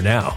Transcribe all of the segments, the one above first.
now.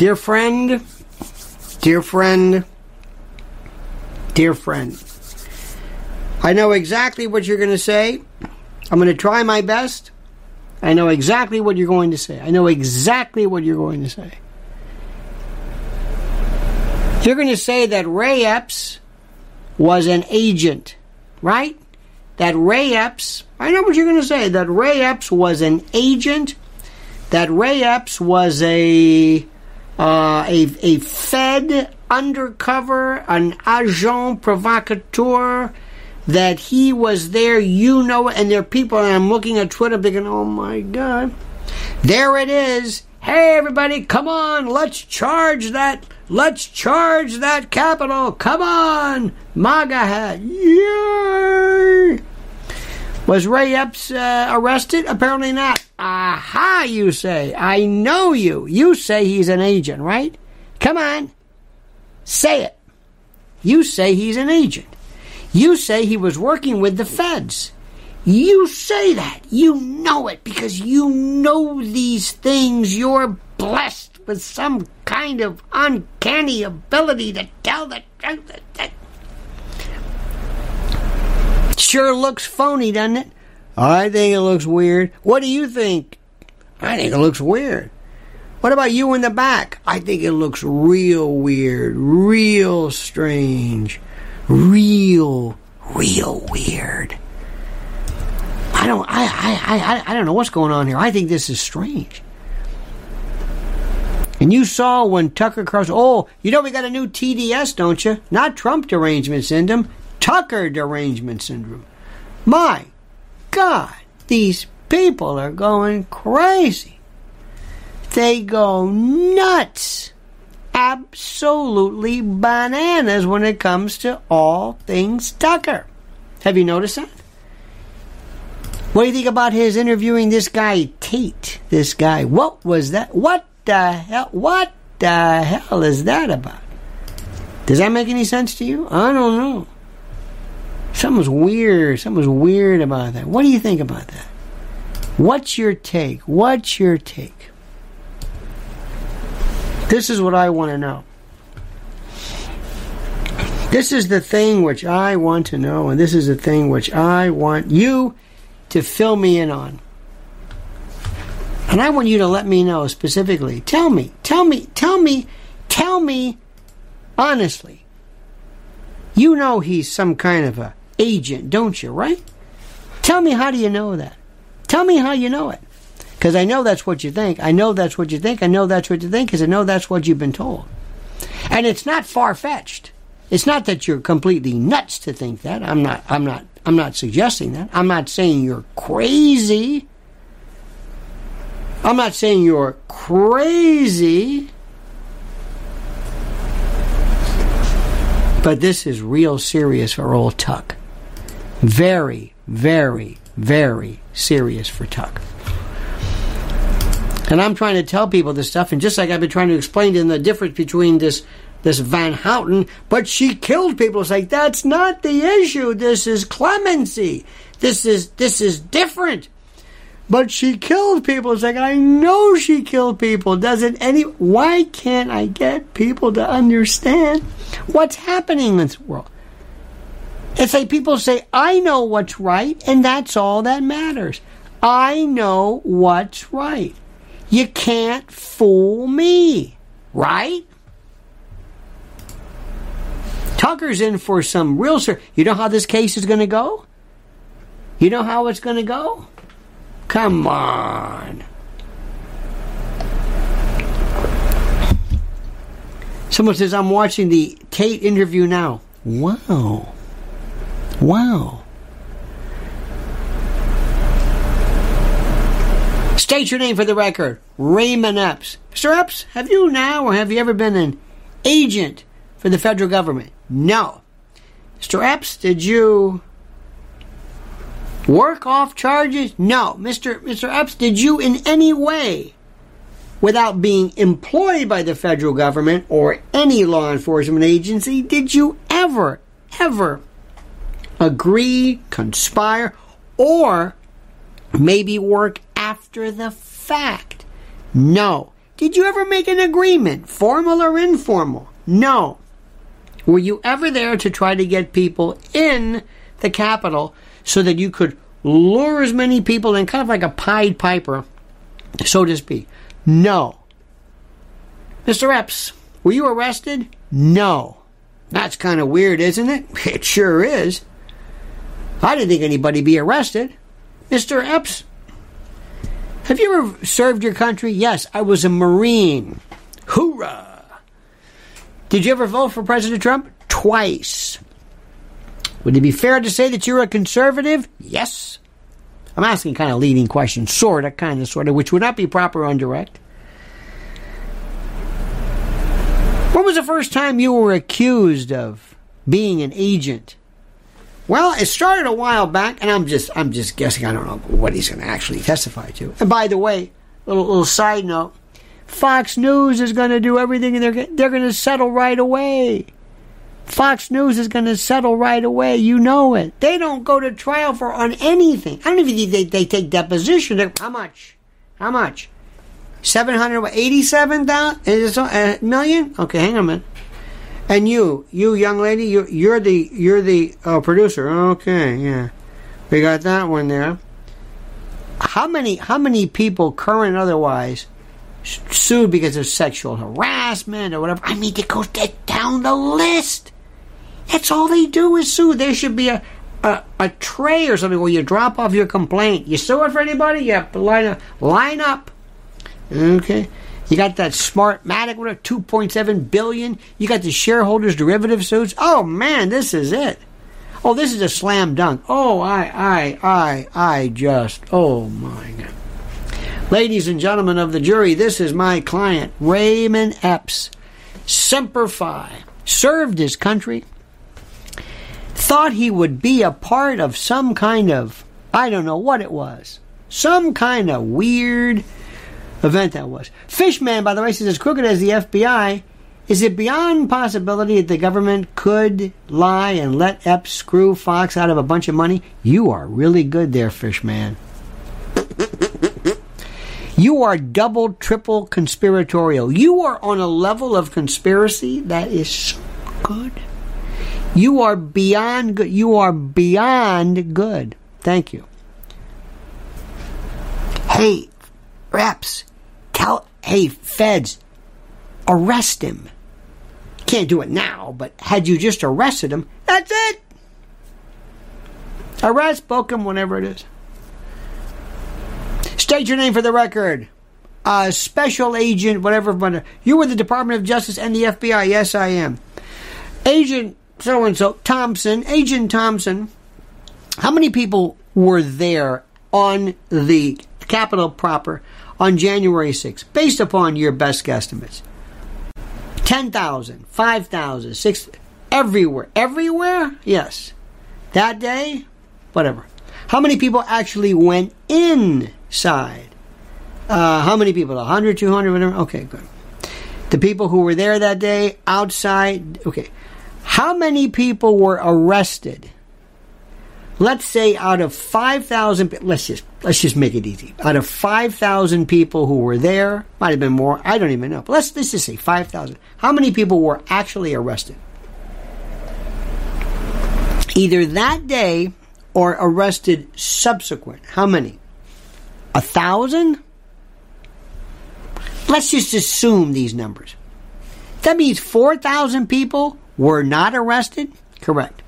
Dear friend, dear friend, dear friend, I know exactly what you're going to say. I'm going to try my best. I know exactly what you're going to say. I know exactly what you're going to say. You're going to say that Ray Epps was an agent, right? That Ray Epps, I know what you're going to say, that Ray Epps was an agent, that Ray Epps was a uh, a, a Fed undercover, an agent provocateur, that he was there, you know and there are people, and I'm looking at Twitter thinking, oh my God, there it is. Hey, everybody, come on, let's charge that, let's charge that Capitol. Come on, MAGA hat. Yay! Was Ray Epps uh, arrested? Apparently not. aha, you say. I know you. You say he's an agent, right? Come on. Say it. You say he's an agent. You say he was working with the feds. You say that. You know it because you know these things. You're blessed with some kind of uncanny ability to tell the truth. Sure looks phony, doesn't it? I think it looks weird. What do you think? I think it looks weird. What about you in the back? I think it looks real weird, real strange, real, real weird. I don't, I, I, I, I don't know what's going on here. I think this is strange. And you saw when Tucker Carlson, oh, you know we got a new TDS, don't you? Not Trump derangement syndrome, Tucker derangement syndrome. My God, these people are going crazy. They go nuts. Absolutely bananas when it comes to all things Tucker. Have you noticed that? What do you think about his interviewing this guy, Tate? This guy. What was that? What the hell? What the hell is that about? Does that make any sense to you? I don't know. Something's weird. Something's weird about that. What do you think about that? What's your take? What's your take? This is what I want to know. This is the thing which I want to know, and this is the thing which I want you to fill me in on. And I want you to let me know specifically. Tell me, tell me, tell me, tell me honestly. You know he's some kind of a agent, don't you, right? Tell me how do you know that? Tell me how you know it. Because I know that's what you think. I know that's what you think. I know that's what you think because I know that's what you've been told. And it's not far fetched. It's not that you're completely nuts to think that. I'm not I'm not I'm not suggesting that. I'm not saying you're crazy. I'm not saying you're crazy. But this is real serious for old Tuck. Very, very, very serious for Tuck. And I'm trying to tell people this stuff, and just like I've been trying to explain to them the difference between this this Van Houten, but she killed people. It's like that's not the issue. This is clemency. This is this is different. But she killed people. It's like I know she killed people. Doesn't any? Why can't I get people to understand what's happening in this world? It's like people say, I know what's right, and that's all that matters. I know what's right. You can't fool me, right? Tucker's in for some real sir. You know how this case is going to go? You know how it's going to go? Come on. Someone says, I'm watching the Tate interview now. Wow. Wow. State your name for the record. Raymond Epps. Mr. Epps, have you now or have you ever been an agent for the federal government? No. Mr. Epps, did you work off charges? No. Mr. Mr. Epps, did you in any way, without being employed by the federal government or any law enforcement agency, did you ever, ever agree, conspire, or maybe work after the fact? No. Did you ever make an agreement, formal or informal? No. Were you ever there to try to get people in the Capitol so that you could lure as many people in, kind of like a Pied Piper, so to speak? No. Mr. Epps, were you arrested? No. That's kind of weird, isn't it? It sure is. I didn't think anybody be arrested. Mr. Epps, have you ever served your country? Yes, I was a Marine. Hoorah! Did you ever vote for President Trump? Twice. Would it be fair to say that you're a conservative? Yes. I'm asking kind of leading questions, sort of, kind of, sort of, which would not be proper on direct. When was the first time you were accused of being an agent Well, it started a while back, and I'm just I'm just guessing. I don't know what he's going to actually testify to. And by the way, little little side note: Fox News is going to do everything, and they're they're going to settle right away. Fox News is going to settle right away. You know it. They don't go to trial for on anything. I don't even think they, they take deposition. They're, how much? How much? Seven hundred eighty-seven thousand—is it a uh, million? Okay, hang on a minute. And you, you young lady, you, you're the you're the uh, producer. Okay, yeah, we got that one there. How many how many people, current otherwise, sued because of sexual harassment or whatever? I mean, it goes down the list. That's all they do is sue. There should be a a, a tray or something where you drop off your complaint. You sue it for anybody? Yeah, line up. Line up. Okay. You got that Smartmatic, a 2.7 billion. You got the shareholders derivative suits. Oh man, this is it. Oh, this is a slam dunk. Oh, I, I, I, I just, oh my God. Ladies and gentlemen of the jury, this is my client, Raymond Epps. Semper Fi. Served his country. Thought he would be a part of some kind of, I don't know what it was. Some kind of weird event that was. Fishman, by the way, says as crooked as the FBI, is it beyond possibility that the government could lie and let Epps screw Fox out of a bunch of money? You are really good there, Fishman. You are double, triple conspiratorial. You are on a level of conspiracy that is so good. You are beyond good. You are beyond good. Thank you. Hey, Reps, hey, feds, arrest him. Can't do it now, but had you just arrested him, that's it. Arrest, book him, whenever it is. State your name for the record. Uh, special agent, whatever. You were the Department of Justice and the FBI. Yes, I am. Agent so and so Thompson, Agent Thompson. How many people were there on the Capitol proper on January 6th, based upon your best guesstimates? 10,000, 5,000, 6, everywhere. Everywhere? Yes. That day? Whatever. How many people actually went inside? Uh, how many people? 100, 200, whatever? Okay, good. The people who were there that day, outside, okay. How many people were arrested? Let's say out of 5,000, let's just, let's just make it easy. Out of 5,000 people who were there, might have been more, I don't even know, but let's, let's just say 5,000. How many people were actually arrested? Either that day or arrested subsequent. How many? A thousand? Let's just assume these numbers. That means 4,000 people were not arrested? Correct.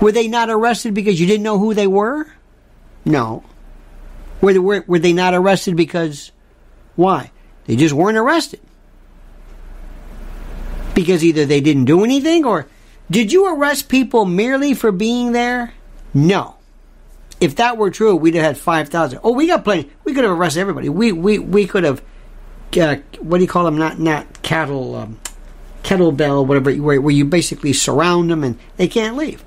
Were they not arrested because you didn't know who they were? No. Were they, were, were they not arrested because why? They just weren't arrested. Because either they didn't do anything or did you arrest people merely for being there? No. If that were true, we'd have had 5,000. Oh, we got plenty. We could have arrested everybody. We we, we could have, uh, what do you call them? Not not cattle, um, kettlebell, whatever, where, where you basically surround them and they can't leave.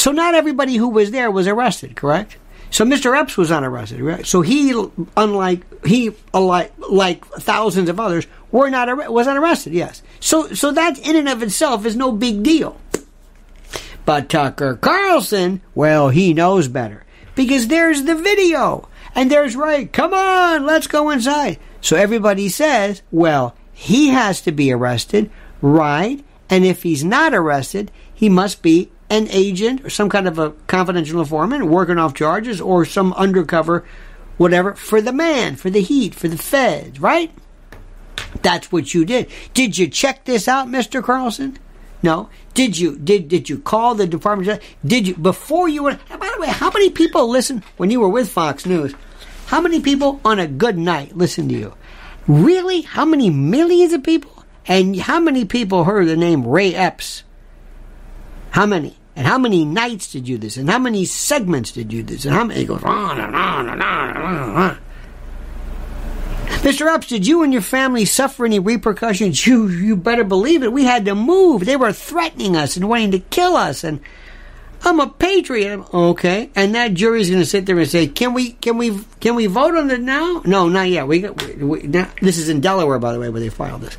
So not everybody who was there was arrested, correct? So Mr. Epps was unarrested, right? So he, unlike he, like like thousands of others, were not was unarrested. Yes. So so that in and of itself is no big deal. But Tucker Carlson, well, he knows better because there's the video and there's right. Come on, let's go inside. So everybody says, well, he has to be arrested, right? And if he's not arrested, he must be an agent or some kind of a confidential informant working off charges or some undercover whatever for the man, for the heat, for the feds, right? That's what you did. Did you check this out, Mr. Carlson? No. Did you did did you call the department? Did you before you went? By the way, how many people listen when you were with Fox News? How many people on a good night listen to you? Really? How many millions of people? And how many people heard the name Ray Epps? How many? And how many nights did you do this? And how many segments did you do this? And how many? It goes on and on and on. And on. Mr. Epps, did you and your family suffer any repercussions? You, you better believe it. We had to move. They were threatening us and wanting to kill us. And I'm a patriot. Okay. And that jury's going to sit there and say, can we, can we, can we vote on it now? No, not yet. We, we, we now, this is in Delaware, by the way, where they filed this.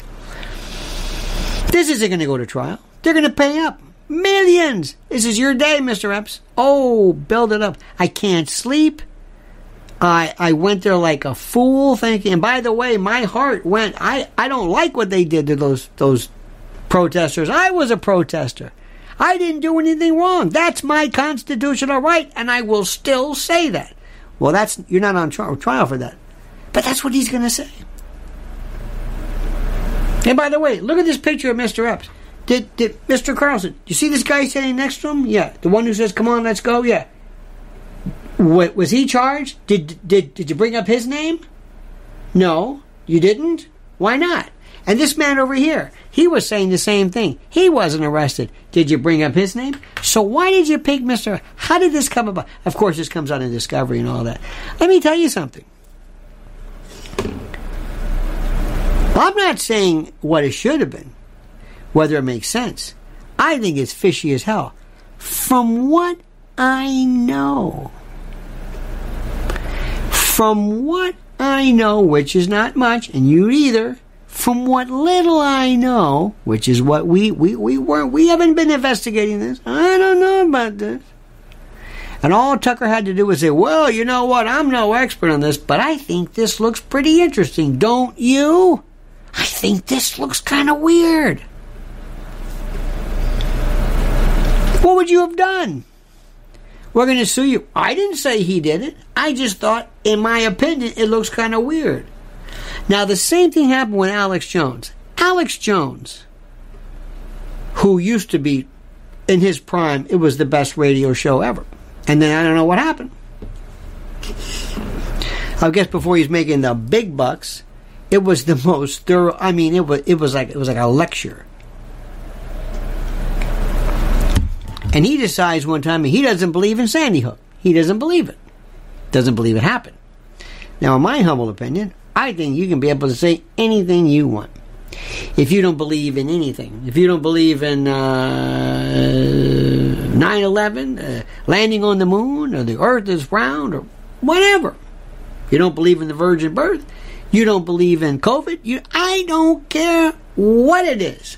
This isn't going to go to trial. They're going to pay up. Millions. This is your day, Mr. Epps. Oh, build it up. I can't sleep. I I went there like a fool thinking and by the way, my heart went I, I don't like what they did to those those protesters. I was a protester. I didn't do anything wrong. That's my constitutional right and I will still say that. Well, that's you're not on trial, trial for that. But that's what he's going to say. And by the way, look at this picture of Mr. Epps. Did, did Mr. Carlson, you see this guy sitting next to him? Yeah. The one who says, come on, let's go? Yeah. What, was he charged? Did, did, did you bring up his name? No, you didn't? Why not? And this man over here, he was saying the same thing. He wasn't arrested. Did you bring up his name? So why did you pick Mr. How did this come about? Of course, this comes out in Discovery and all that. Let me tell you something. I'm not saying what it should have been, whether it makes sense. I think it's fishy as hell. From what I know, from what I know, which is not much, and you either, from what little I know, which is what we, we, we weren't, we haven't been investigating this. I don't know about this. And all Tucker had to do was say, well, you know what, I'm no expert on this, but I think this looks pretty interesting, don't you? I think this looks kind of weird. What would you have done? We're going to sue you. I didn't say he did it. I just thought, in my opinion, it looks kind of weird. Now, the same thing happened with Alex Jones. Alex Jones, who used to be in his prime, it was the best radio show ever. And then I don't know what happened. I guess before he's making the big bucks, it was the most thorough. I mean, it was it was like it was like a lecture. And he decides one time he doesn't believe in Sandy Hook. He doesn't believe it. Doesn't believe it happened. Now, in my humble opinion, I think you can be able to say anything you want. If you don't believe in anything, if you don't believe in uh, 9 11, uh, landing on the moon, or the earth is round, or whatever, you don't believe in the virgin birth, you don't believe in COVID, you, I don't care what it is.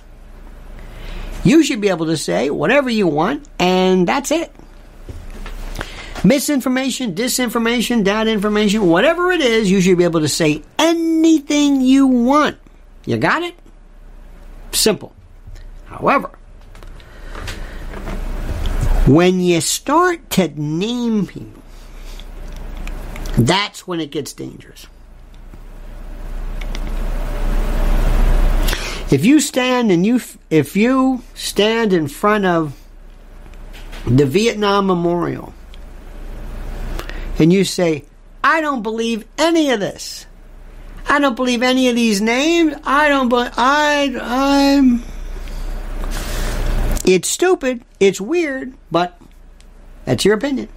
You should be able to say whatever you want, and that's it. Misinformation, disinformation, data information, whatever it is, you should be able to say anything you want. You got it? Simple. However, when you start to name people, that's when it gets dangerous. If you stand and you if you stand in front of the Vietnam Memorial and you say, "I don't believe any of this. I don't believe any of these names. I don't believe I I'm it's stupid, it's weird, but that's your opinion.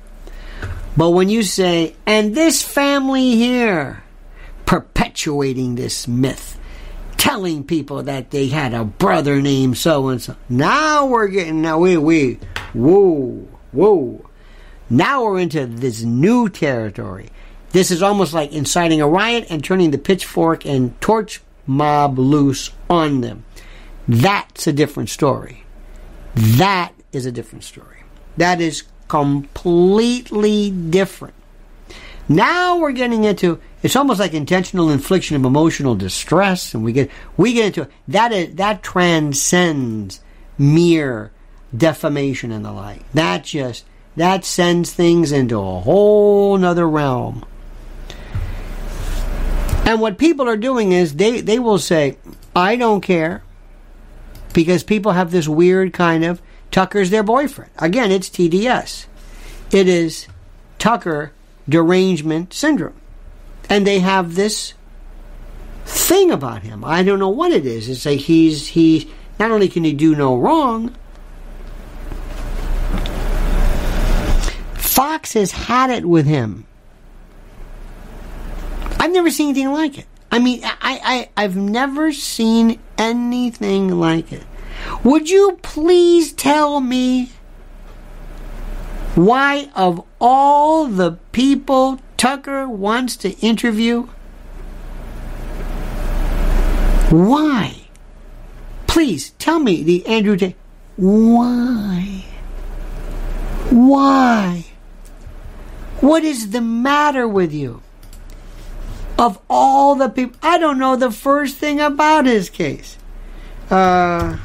But when you say, and this family here perpetuating this myth, telling people that they had a brother named so and so. Now we're getting now we we whoa whoa. Now we're into this new territory. This is almost like inciting a riot and turning the pitchfork and torch mob loose on them. That's a different story. That is a different story. That is completely different. Now we're getting into it's almost like intentional infliction of emotional distress, and we get we get into that is that transcends mere defamation and the like. That just that sends things into a whole nother realm. And what people are doing is they, they will say, I don't care. Because people have this weird kind of Tucker's their boyfriend. Again, it's TDS. It is Tucker derangement syndrome. And they have this thing about him. I don't know what it is. It's like he's he not only can he do no wrong, Fox has had it with him. I've never seen anything like it. I mean, I, I, I've never seen anything like it. Would you please tell me why, of all the people Tucker wants to interview, why? Please tell me the Andrew Tate. Why? Why? What is the matter with you? Of all the people, I don't know the first thing about his case. Uh,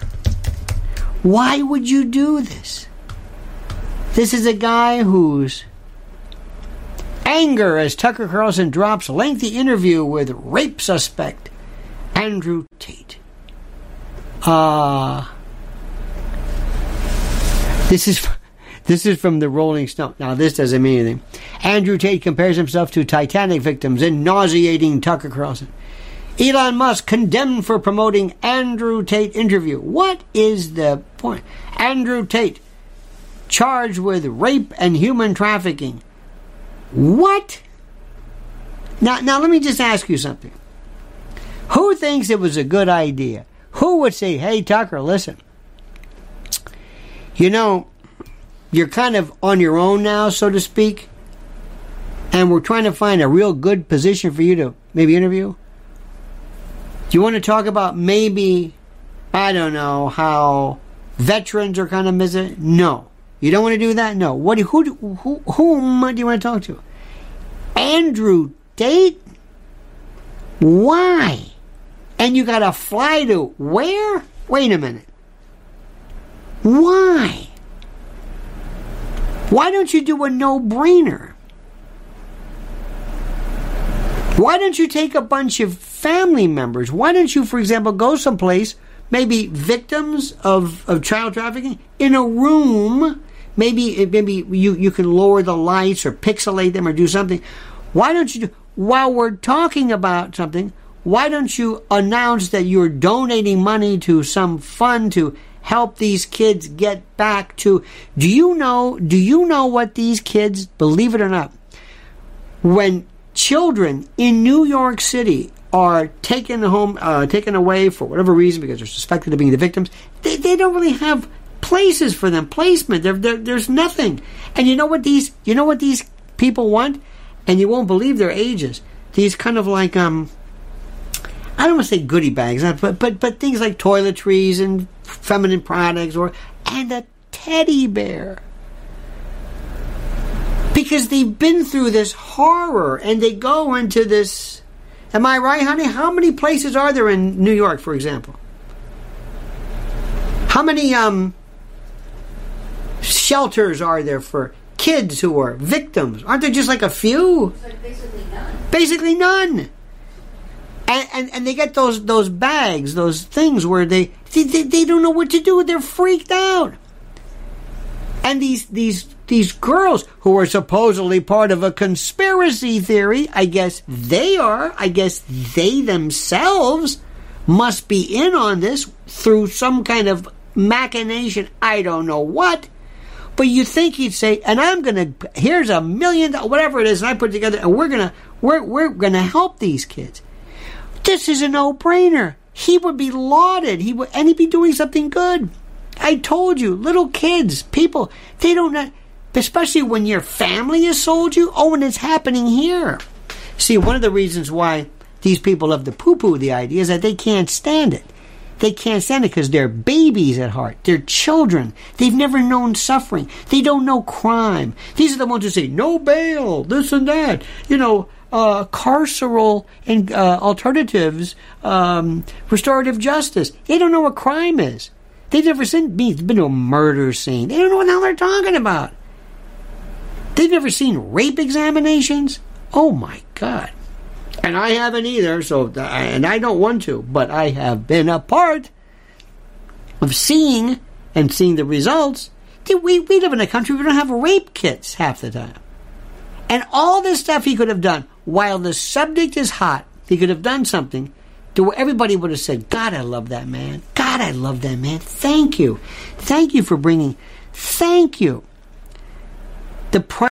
why would you do this? This is a guy whose anger as Tucker Carlson drops lengthy interview with rape suspect Andrew Tate. Uh, this is this is from the Rolling Stone. Now this doesn't mean anything. Andrew Tate compares himself to Titanic victims in nauseating Tucker Carlson. Elon Musk condemned for promoting Andrew Tate interview. What is the point? Andrew Tate charged with rape and human trafficking. What? Now, now let me just ask you something. Who thinks it was a good idea? Who would say, hey, Tucker, listen, you know, you're kind of on your own now, so to speak, and we're trying to find a real good position for you to maybe interview? Do you want to talk about maybe, I don't know, how veterans are kind of missing? No. You don't want to do that? No. What? Who? Who? Whom do you want to talk to? Andrew Tate. Why? And you got to fly to where? Wait a minute. Why? Why don't you do a no-brainer? Why don't you take a bunch of family members? Why don't you, for example, go someplace, maybe victims of, of child trafficking, in a room Maybe maybe you, you can lower the lights or pixelate them or do something. Why don't you do, while we're talking about something, why don't you announce that you're donating money to some fund to help these kids get back to do you know do you know what these kids believe it or not when children in New York City are taken home uh, taken away for whatever reason because they're suspected of being the victims they, they don't really have places for them, placement. They're, they're, there's nothing. And you know what these you know what these people want? And you won't believe their ages. These kind of like um I don't want to say goodie bags, but but but things like toiletries and feminine products or and a teddy bear. Because they've been through this horror and they go into this Am I right, honey? How many places are there in New York, for example? How many um shelters are there for kids who are victims? Aren't there just like a few? Like basically none. Basically none. And, and, and they get those those bags, those things where they, they they don't know what to do. They're freaked out. And these these these girls who are supposedly part of a conspiracy theory, I guess they are. I guess they themselves must be in on this through some kind of machination. I don't know what. But you'd think he'd say, and I'm gonna here's a million whatever it is, and I put together, and we're gonna we're we're gonna help these kids. This is a no brainer. He would be lauded. He would, and he'd be doing something good. I told you, little kids, people, they don't know, especially when your family has sold you. Oh, and it's happening here. See, one of the reasons why these people love to poo poo the idea is that they can't stand it. They can't stand it because they're babies at heart. They're children. They've never known suffering. They don't know crime. These are the ones who say, no bail, this and that. You know, uh, carceral and uh, alternatives, um, restorative justice. They don't know what crime is. They've never seen, been to a murder scene. They don't know what the hell they're talking about. They've never seen rape examinations. Oh my God and I haven't either. So, and I don't want to, but I have been a part of seeing and seeing the results. We we live in a country we don't have rape kits half the time, and all this stuff he could have done while the subject is hot. He could have done something to where everybody would have said, "God, I love that man. God, I love that man. Thank you, thank you for bringing. Thank you." The.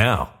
now.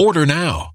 Order now.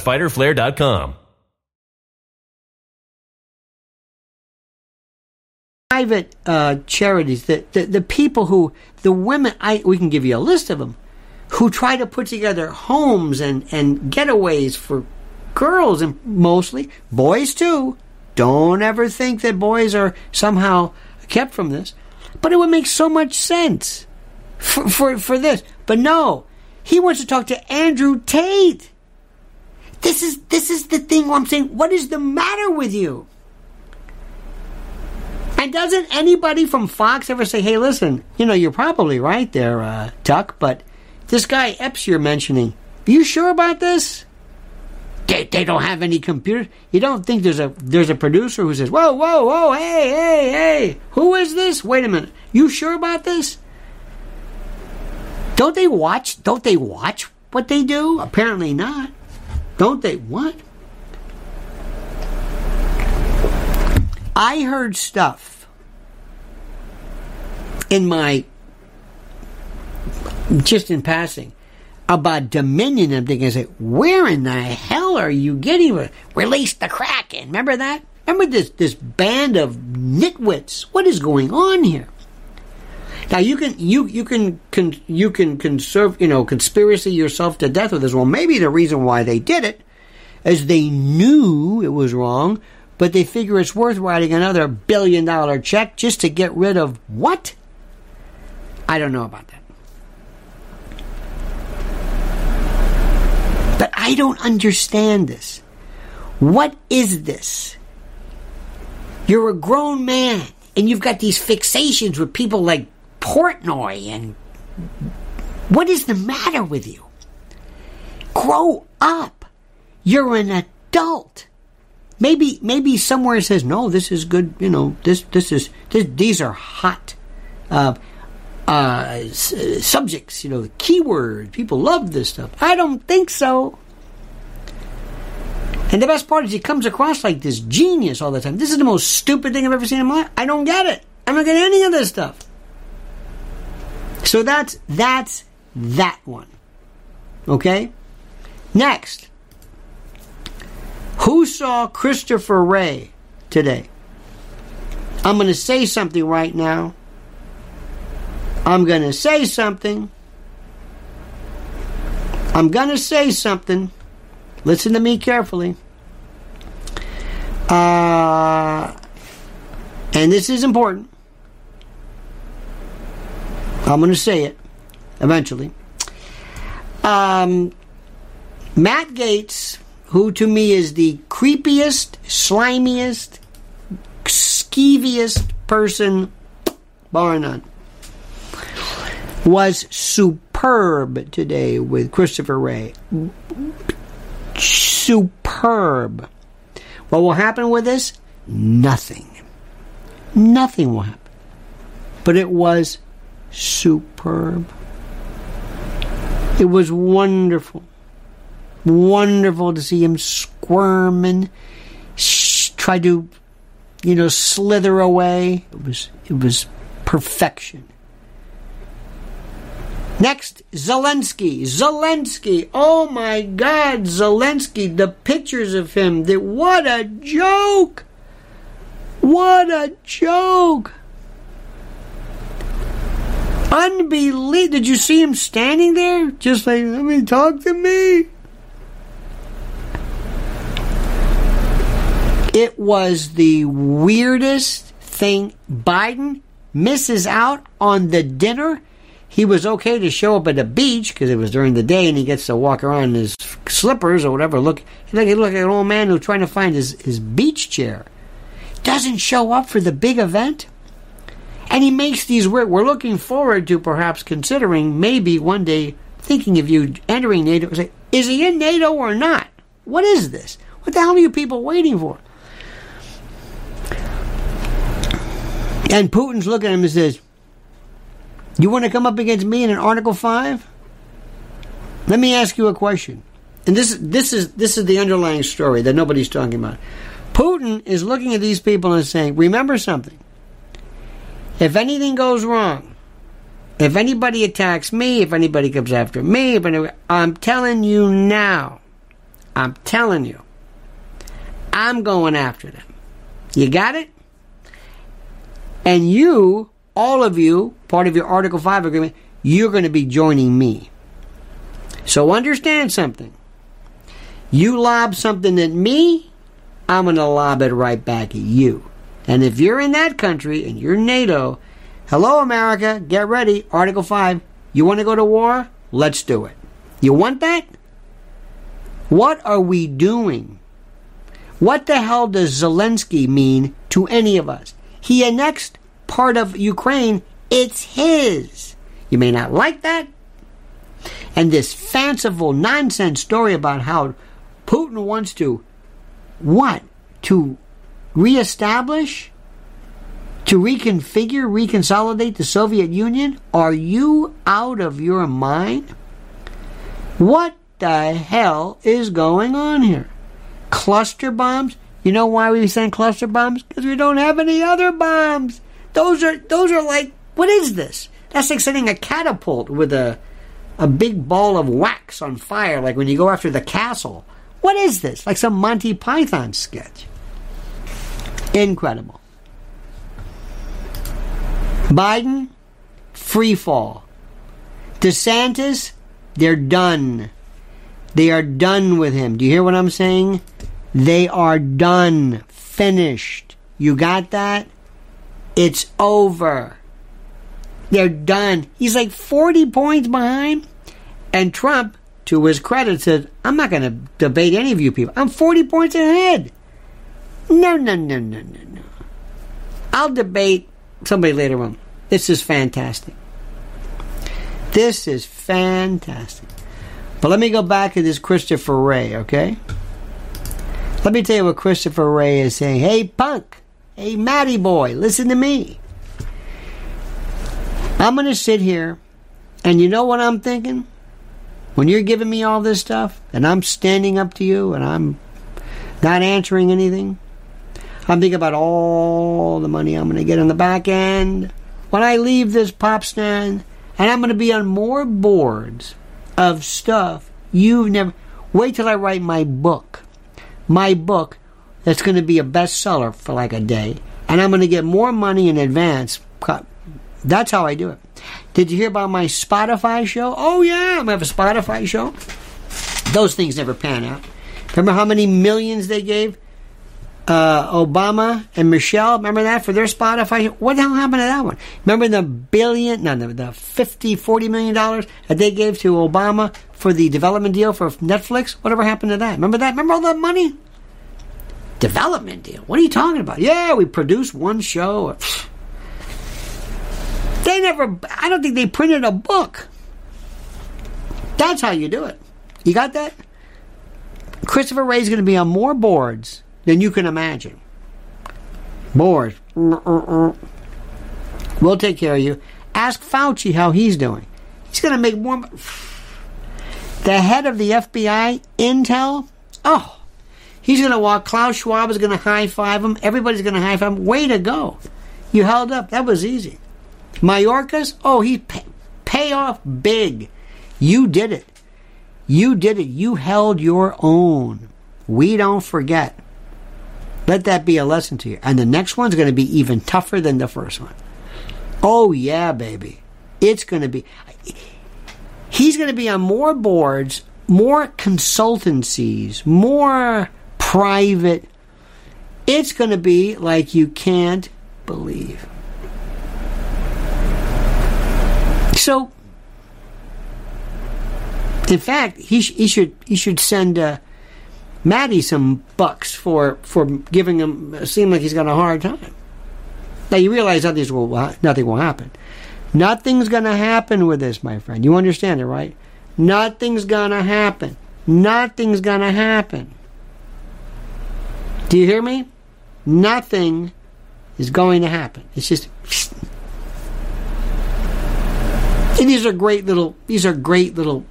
fighterflare.com. Private uh, charities, the, the, the people who, the women, I, we can give you a list of them, who try to put together homes and, and getaways for girls and mostly boys too. Don't ever think that boys are somehow kept from this. But it would make so much sense for, for, for this. But no, he wants to talk to Andrew Tate. This is this is the thing where I'm saying. What is the matter with you? And doesn't anybody from Fox ever say, "Hey, listen, you know, you're probably right there, uh, Tuck, but this guy Epps you're mentioning, are you sure about this?" They, they don't have any computers. You don't think there's a there's a producer who says, "Whoa, whoa, whoa, hey, hey, hey, who is this? Wait a minute, you sure about this?" Don't they watch? Don't they watch what they do? Apparently not. Don't they? What? I heard stuff in my just in passing about Dominion. I'm thinking, I say, where in the hell are you getting? Release the Kraken. Remember that? Remember this this band of nitwits? What is going on here? Now you can you you can, can you can conserve you know conspiracy yourself to death with this. Well, maybe the reason why they did it is they knew it was wrong, but they figure it's worth writing another billion dollar check just to get rid of what? I don't know about that. But I don't understand this. What is this? You're a grown man. and you've got these fixations with people like Portnoy and what is the matter with you? Grow up. You're an adult. Maybe maybe somewhere it says no. This is good. You know this this is this, these are hot uh, uh, subjects. You know keywords. People love this stuff. I don't think so. And the best part is he comes across like this genius all the time. This is the most stupid thing I've ever seen in my life. I don't get it. I don't get any of this stuff. So that's that's that one. Okay? Next. Who saw Christopher Wray today? I'm going to say something right now. I'm going to say something. I'm going to say something. Listen to me carefully. Uh, and this is important. I'm going to say it eventually. Um, Matt Gaetz, who to me is the creepiest, slimiest, skeeviest person, bar none, was superb today with Christopher Wray. Superb. What will happen with this? Nothing. Nothing will happen. But it was superb. It was wonderful. Wonderful to see him squirm and sh- try to, you know, slither away. It was, it was perfection. Next, Zelensky. Zelensky. Oh my God, Zelensky. The pictures of him. The, what a joke. What a joke. Unbelievable. Did you see him standing there? Just like, let me talk to me. It was the weirdest thing. Biden misses out on the dinner. He was okay to show up at the beach because it was during the day and he gets to walk around in his slippers or whatever. Look, he look, look like an old man who's trying to find his, his beach chair. Doesn't show up for the big event. And he makes these we're, we're looking forward to perhaps considering maybe one day thinking of you entering NATO. Say, is he in NATO or not? What is this? What the hell are you people waiting for? And Putin's looking at him and says, You want to come up against me in an Article 5? Let me ask you a question. And this, is this, is, this is the underlying story that nobody's talking about. Putin is looking at these people and saying, Remember something. If anything goes wrong, if anybody attacks me, if anybody comes after me, if anybody, I'm telling you now, I'm telling you, I'm going after them. You got it? And you, all of you, part of your Article 5 agreement, you're going to be joining me. So understand something. You lob something at me, I'm going to lob it right back at you. And if you're in that country and you're NATO, hello, America, get ready. Article 5. You want to go to war? Let's do it. You want that? What are we doing? What the hell does Zelensky mean to any of us? He annexed part of Ukraine. It's his. You may not like that. And this fanciful nonsense story about how Putin wants to, what? To reestablish? To reconfigure, reconsolidate the Soviet Union? Are you out of your mind? What the hell is going on here? Cluster bombs? You know why we send cluster bombs? Because we don't have any other bombs. Those are those are like what is this? That's like sending a catapult with a a big ball of wax on fire, like when you go after the castle. What is this? Like some Monty Python sketch. Incredible. Biden, free fall. DeSantis, they're done. They are done with him. Do you hear what I'm saying? They are done. Finished. You got that? It's over. They're done. He's like 40 points behind. And Trump, to his credit, said, I'm not going to debate any of you people. I'm 40 points ahead. No, no, no, no, no, no. I'll debate somebody later on. This is fantastic. This is fantastic. But let me go back to this Christopher Wray, okay? Let me tell you what Christopher Wray is saying. Hey, punk. Hey, Matty boy, listen to me. I'm going to sit here, and you know what I'm thinking? When you're giving me all this stuff, and I'm standing up to you, and I'm not answering anything, I'm thinking about all the money I'm going to get on the back end when I leave this pop stand, and I'm going to be on more boards of stuff you've never. Wait till I write my book. My book that's going to be a bestseller for like a day, and I'm going to get more money in advance. That's how I do it. Did you hear about my Spotify show? Oh, yeah, I'm going to have a Spotify show. Those things never pan out. Remember how many millions they gave uh, Obama and Michelle? Remember that for their Spotify? What the hell happened to that one? Remember the billion, no, the, the 50, 40 million dollars that they gave to Obama for the development deal for Netflix? Whatever happened to that? Remember that? Remember all that money? Development deal? What are you talking about? Yeah, we produced one show. They never, I don't think they printed a book. That's how you do it. You got that? Christopher Wray's going to be on more boards than you can imagine. Boards. We'll take care of you. Ask Fauci how he's doing. He's going to make more. The head of the FBI, Intel, oh, he's going to walk. Klaus Schwab is going to high five him. Everybody's going to high five him. Way to go. You held up. That was easy. Mayorkas, oh, he pay, pay off big. You did it. You did it. You held your own. We don't forget. Let that be a lesson to you. And the next one's going to be even tougher than the first one. Oh, yeah, baby. It's going to be. He's going to be on more boards, more consultancies, more private. It's going to be like you can't believe. So, in fact, he, he should he should send uh, Matty some bucks for for giving him uh, seem like he's got a hard time. Now you realize nothing will nothing will happen. Nothing's going to happen with this, my friend. You understand it, right? Nothing's going to happen. Nothing's going to happen. Do you hear me? Nothing is going to happen. It's just. And these are great little. These are great little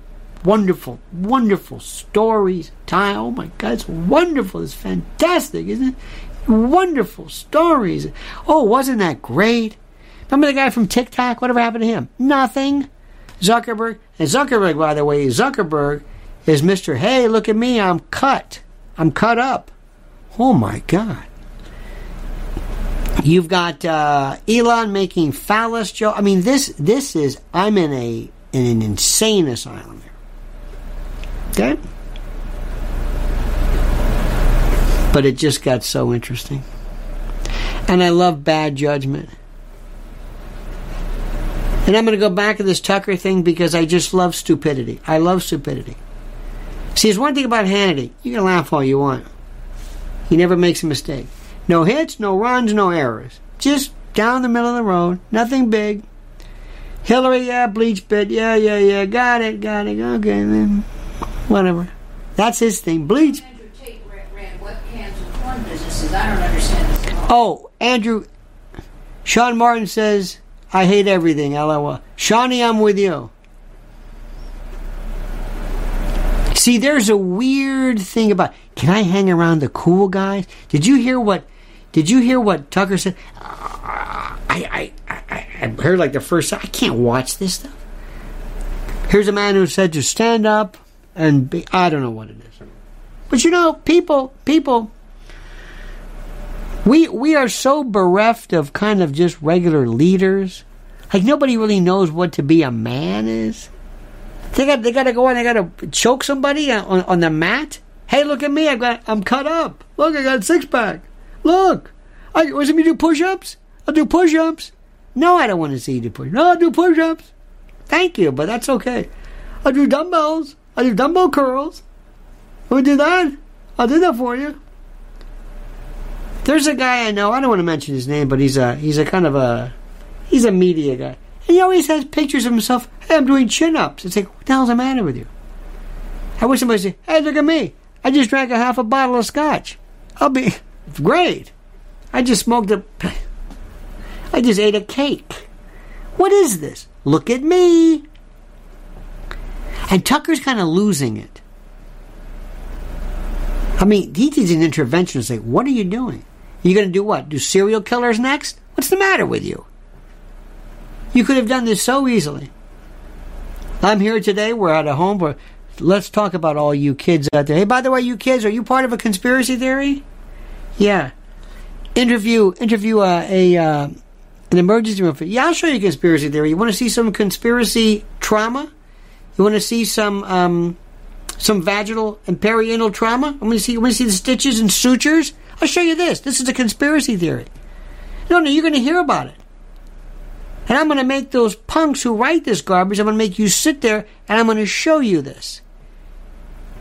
wonderful, wonderful stories. Ty, oh my God, it's wonderful. It's fantastic, isn't it? Wonderful stories. Oh, wasn't that great? Remember the guy from TikTok? Whatever happened to him? Nothing. Zuckerberg. And Zuckerberg, by the way, Zuckerberg is Mr. Hey, look at me. I'm cut. I'm cut up. Oh my God. You've got uh, Elon making phallus joke. I mean, this this is I'm in a in an insane asylum Okay, but it just got so interesting, and I love bad judgment. And I'm going to go back to this Tucker thing because I just love stupidity. I love stupidity. See, there's one thing about Hannity. You can laugh all you want. He never makes a mistake. No hits, no runs, no errors. Just down the middle of the road. Nothing big. Hillary, yeah, BleachBit. Yeah, yeah, yeah. Got it, got it. Okay, then. Whatever. That's his thing. Bleach. Oh, Andrew. Sean Martin says, I hate everything. LOL. Shawnee, I'm with you. See, there's a weird thing about can I hang around the cool guys? Did you hear what? Did you hear what Tucker said? I, I, I, I heard like the first. I can't watch this stuff. Here's a man who said to stand up and be. I don't know what it is, but you know, people, people. We we are so bereft of kind of just regular leaders. Like nobody really knows what to be a man is. They got they got to go on. They got to choke somebody on, on the mat. Hey, look at me! I got I'm cut up. Look, I got six pack. Look, I was me do push-ups. I'll do push-ups. No, I don't want to see you do push. No, I'll do push-ups. Thank you, but that's okay. I'll do dumbbells. I'll do dumbbell curls. We'll do that. I'll do that for you. There's a guy I know. I don't want to mention his name, but he's a he's a kind of a he's a media guy. And he always has pictures of himself. Hey, I'm doing chin ups. It's like, what the hell's the matter with you? I wish somebody say, Hey, look at me. I just drank a half a bottle of scotch. I'll be great. I just smoked a. I just ate a cake. What is this? Look at me. And Tucker's kind of losing it. I mean, he needs an intervention and say, What are you doing? You're going to do what? Do serial killers next? What's the matter with you? You could have done this so easily. I'm here today. We're at a home where let's talk about all you kids out there. Hey, by the way, you kids, are you part of a conspiracy theory? Yeah. Interview interview uh, a uh, an emergency room. Yeah, I'll show you conspiracy theory. You want to see some conspiracy trauma? You want to see some um, some vaginal and perianal trauma? I'm going to see. You want to see the stitches and sutures? I'll show you this. This is a conspiracy theory. No, no, you're going to hear about it. And I'm going to make those punks who write this garbage, I'm going to make you sit there and I'm going to show you this.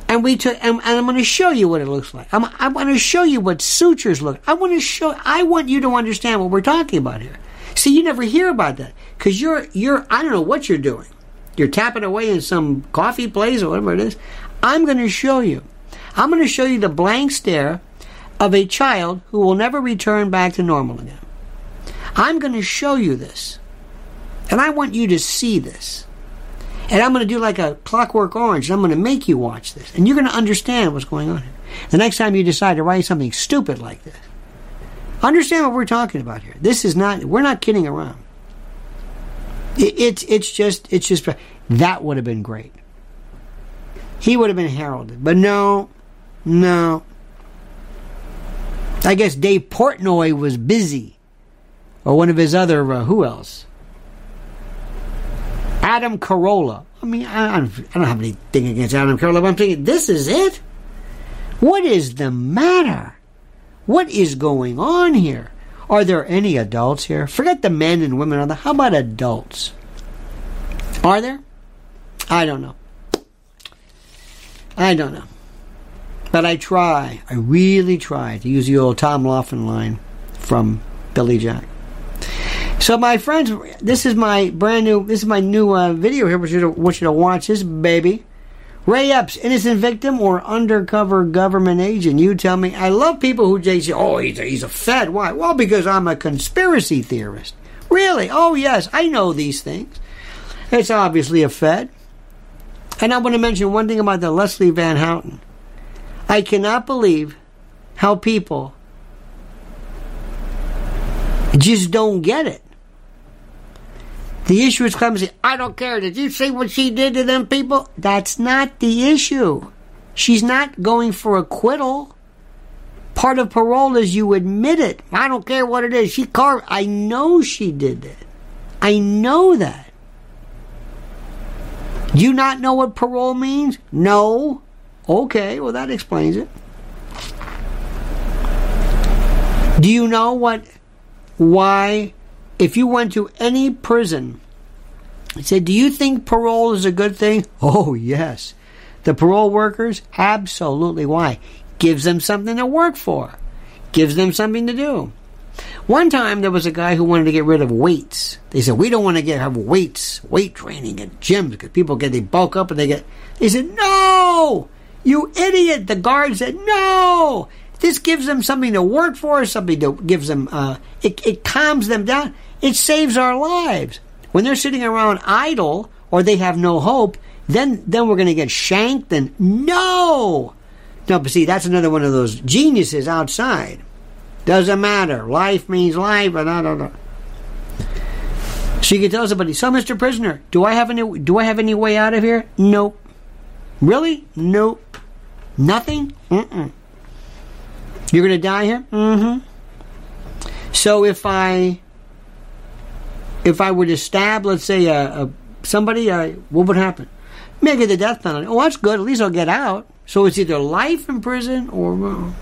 And we took, and, and I'm going to show you what it looks like. I'm, I want to show you what sutures look. I want to show. I want you to understand what we're talking about here. See, you never hear about that because you're you're. I don't know what you're doing. You're tapping away in some coffee place or whatever it is. I'm going to show you. I'm going to show you the blank stare of a child who will never return back to normal again. I'm going to show you this. And I want you to see this. And I'm going to do like a clockwork orange. And I'm going to make you watch this. And you're going to understand what's going on here. The next time you decide to write something stupid like this, understand what we're talking about here. This is not, we're not kidding around. It, it's, it's just, it's just, that would have been great. He would have been heralded. But no, no. I guess Dave Portnoy was busy. Or one of his other, uh, who else? Adam Carolla. I mean, I, I don't have anything against Adam Carolla, but I'm thinking, this is it? What is the matter? What is going on here? Are there any adults here? Forget the men and women on the. How about adults? Are there? I don't know. I don't know. But I try. I really try to use the old Tom Laughlin line from Billy Jack. So, my friends, this is my brand new, this is my new uh, video here. Which you want you to watch this baby. Ray Epps, innocent victim or undercover government agent? You tell me. I love people who say, "Oh, he's a, he's a Fed." Why? Well, because I'm a conspiracy theorist. Really? Oh, yes, I know these things. It's obviously a Fed. And I want to mention one thing about the Leslie Van Houten. I cannot believe how people just don't get it. The issue is clumsy. I don't care. Did you see what she did to them people? That's not the issue. She's not going for acquittal. Part of parole is you admit it. I don't care what it is. She carved. I know she did it. I know that. Do you not know what parole means? No. Okay, well, that explains it. Do you know what, why if you went to any prison I said, Do you think parole is a good thing? Oh, yes. The parole workers? Absolutely. Why? Gives them something to work for, gives them something to do. One time there was a guy who wanted to get rid of weights. They said, We don't want to get have weights, weight training at gyms because people get they bulk up and they get they said, No! You idiot! The guard said, No! This gives them something to work for, something to gives them uh, it, it calms them down. It saves our lives. When they're sitting around idle or they have no hope, then then we're going to get shanked and no. No, but see, that's another one of those geniuses outside. Doesn't matter. Life means life, and I don't know. So you can tell somebody, so Mr. Prisoner, do I have any do I have any way out of here? Nope. Really? Nope. Nothing? Mm-mm. You're gonna die here? Mm-hmm. So if I if I were to stab, let's say, a, a somebody, what would happen? Maybe the death penalty. Oh, that's good. At least I'll get out. So it's either life in prison or uh,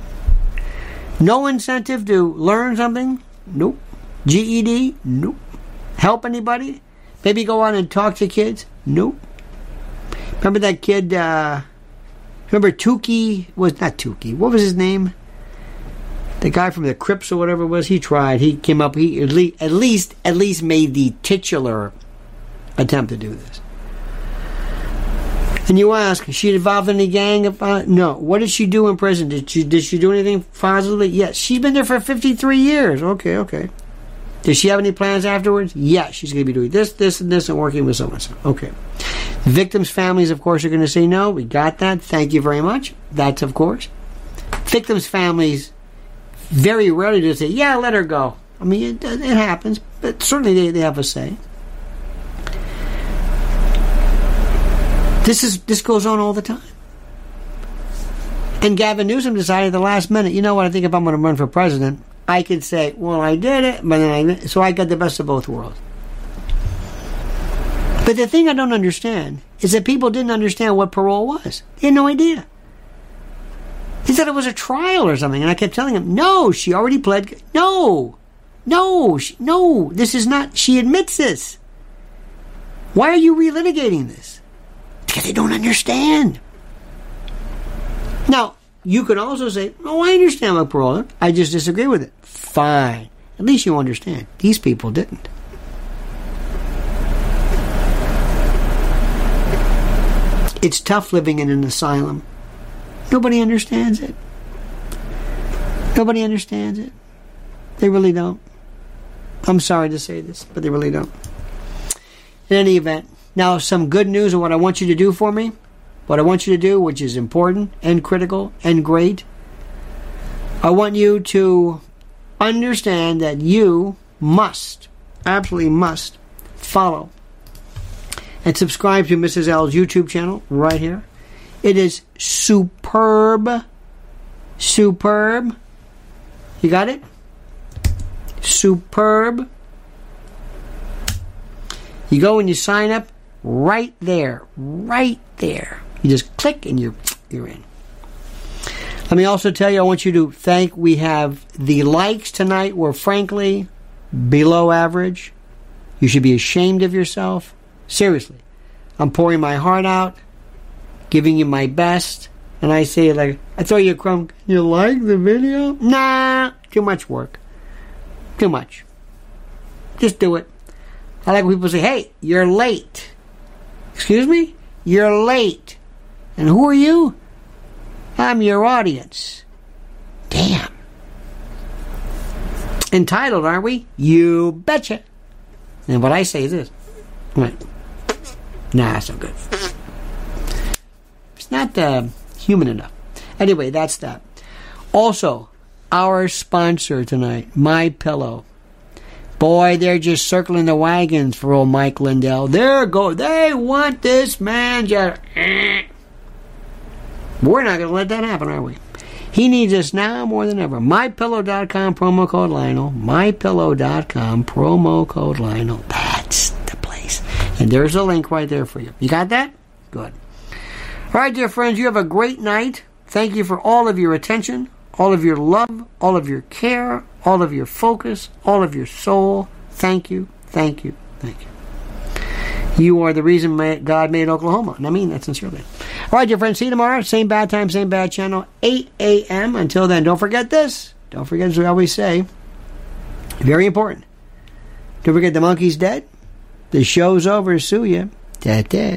no incentive to learn something. Nope. GED. Nope. Help anybody? Maybe go on and talk to kids. Nope. Remember that kid? Uh, remember Tookie was not Tookie. What was his name? the guy from the Crips or whatever it was, he tried. He came up. He at least, at least, at least made the titular attempt to do this. And you ask, is she involved in any gang? No. What did she do in prison? Did she did she do anything positively? Yes. She's been there for 53 years. Okay, okay. Does she have any plans afterwards? Yes. She's going to be doing this, this, and this, and working with someone. Okay. Victims' families, of course, are going to say no. We got that. Thank you very much. That's of course. Victims' families very rarely do say, "Yeah, let her go." I mean, it, it happens, but certainly they, they have a say. This is this goes on all the time. And Gavin Newsom decided at the last minute, you know what? I think if I'm going to run for president, I could say, "Well, I did it," but then I so I got the best of both worlds. But the thing I don't understand is that people didn't understand what parole was. They had no idea. He said it was a trial or something, and I kept telling him, "No, she already pled. No, no, she, no. This is not. She admits this. Why are you relitigating this?" Because they don't understand. Now, you could also say, Oh, I understand my parole. I just disagree with it. Fine. At least you understand. These people didn't. It's tough living in an asylum. Nobody understands it. Nobody understands it. They really don't. I'm sorry to say this, but they really don't. In any event, now, some good news of what I want you to do for me. What I want you to do, which is important and critical and great. I want you to understand that you must, absolutely must, follow and subscribe to Mrs. L's YouTube channel right here. It is superb. Superb. You got it? Superb. You go and you sign up right there, right there. You just click and you're you're in. Let me also tell you, I want you to thank. We have the likes tonight were frankly below average. You should be ashamed of yourself. Seriously, I'm pouring my heart out, giving you my best, and I say like, I throw you a crumb. You like the video? Nah, too much work. Too much. Just do it. I like when people say, "Hey, you're late." Excuse me? You're late. And who are you? I'm your audience. Damn. Entitled, aren't we? You betcha. And what I say is this. Nah, that's not good. It's not uh, human enough. Anyway, that's that. Also, our sponsor tonight, My Pillow. Boy, they're just circling the wagons for old Mike Lindell. They're go. They want this man just. We're not going to let that happen, are we? He needs us now more than ever. MyPillow.com promo code Lionel. MyPillow.com promo code Lionel. That's the place. And there's a link right there for you. You got that? Good. All right, dear friends, you have a great night. Thank you for all of your attention all of your love, all of your care, all of your focus, all of your soul. Thank you, thank you, thank you. You are the reason God made Oklahoma. And I mean that sincerely. All right, dear friends, see you tomorrow. Same bad time, same bad channel, 8 a.m. Until then, don't forget this. Don't forget, as we always say, very important. Don't forget the monkey's dead. The show's over. Sue you. Da-da.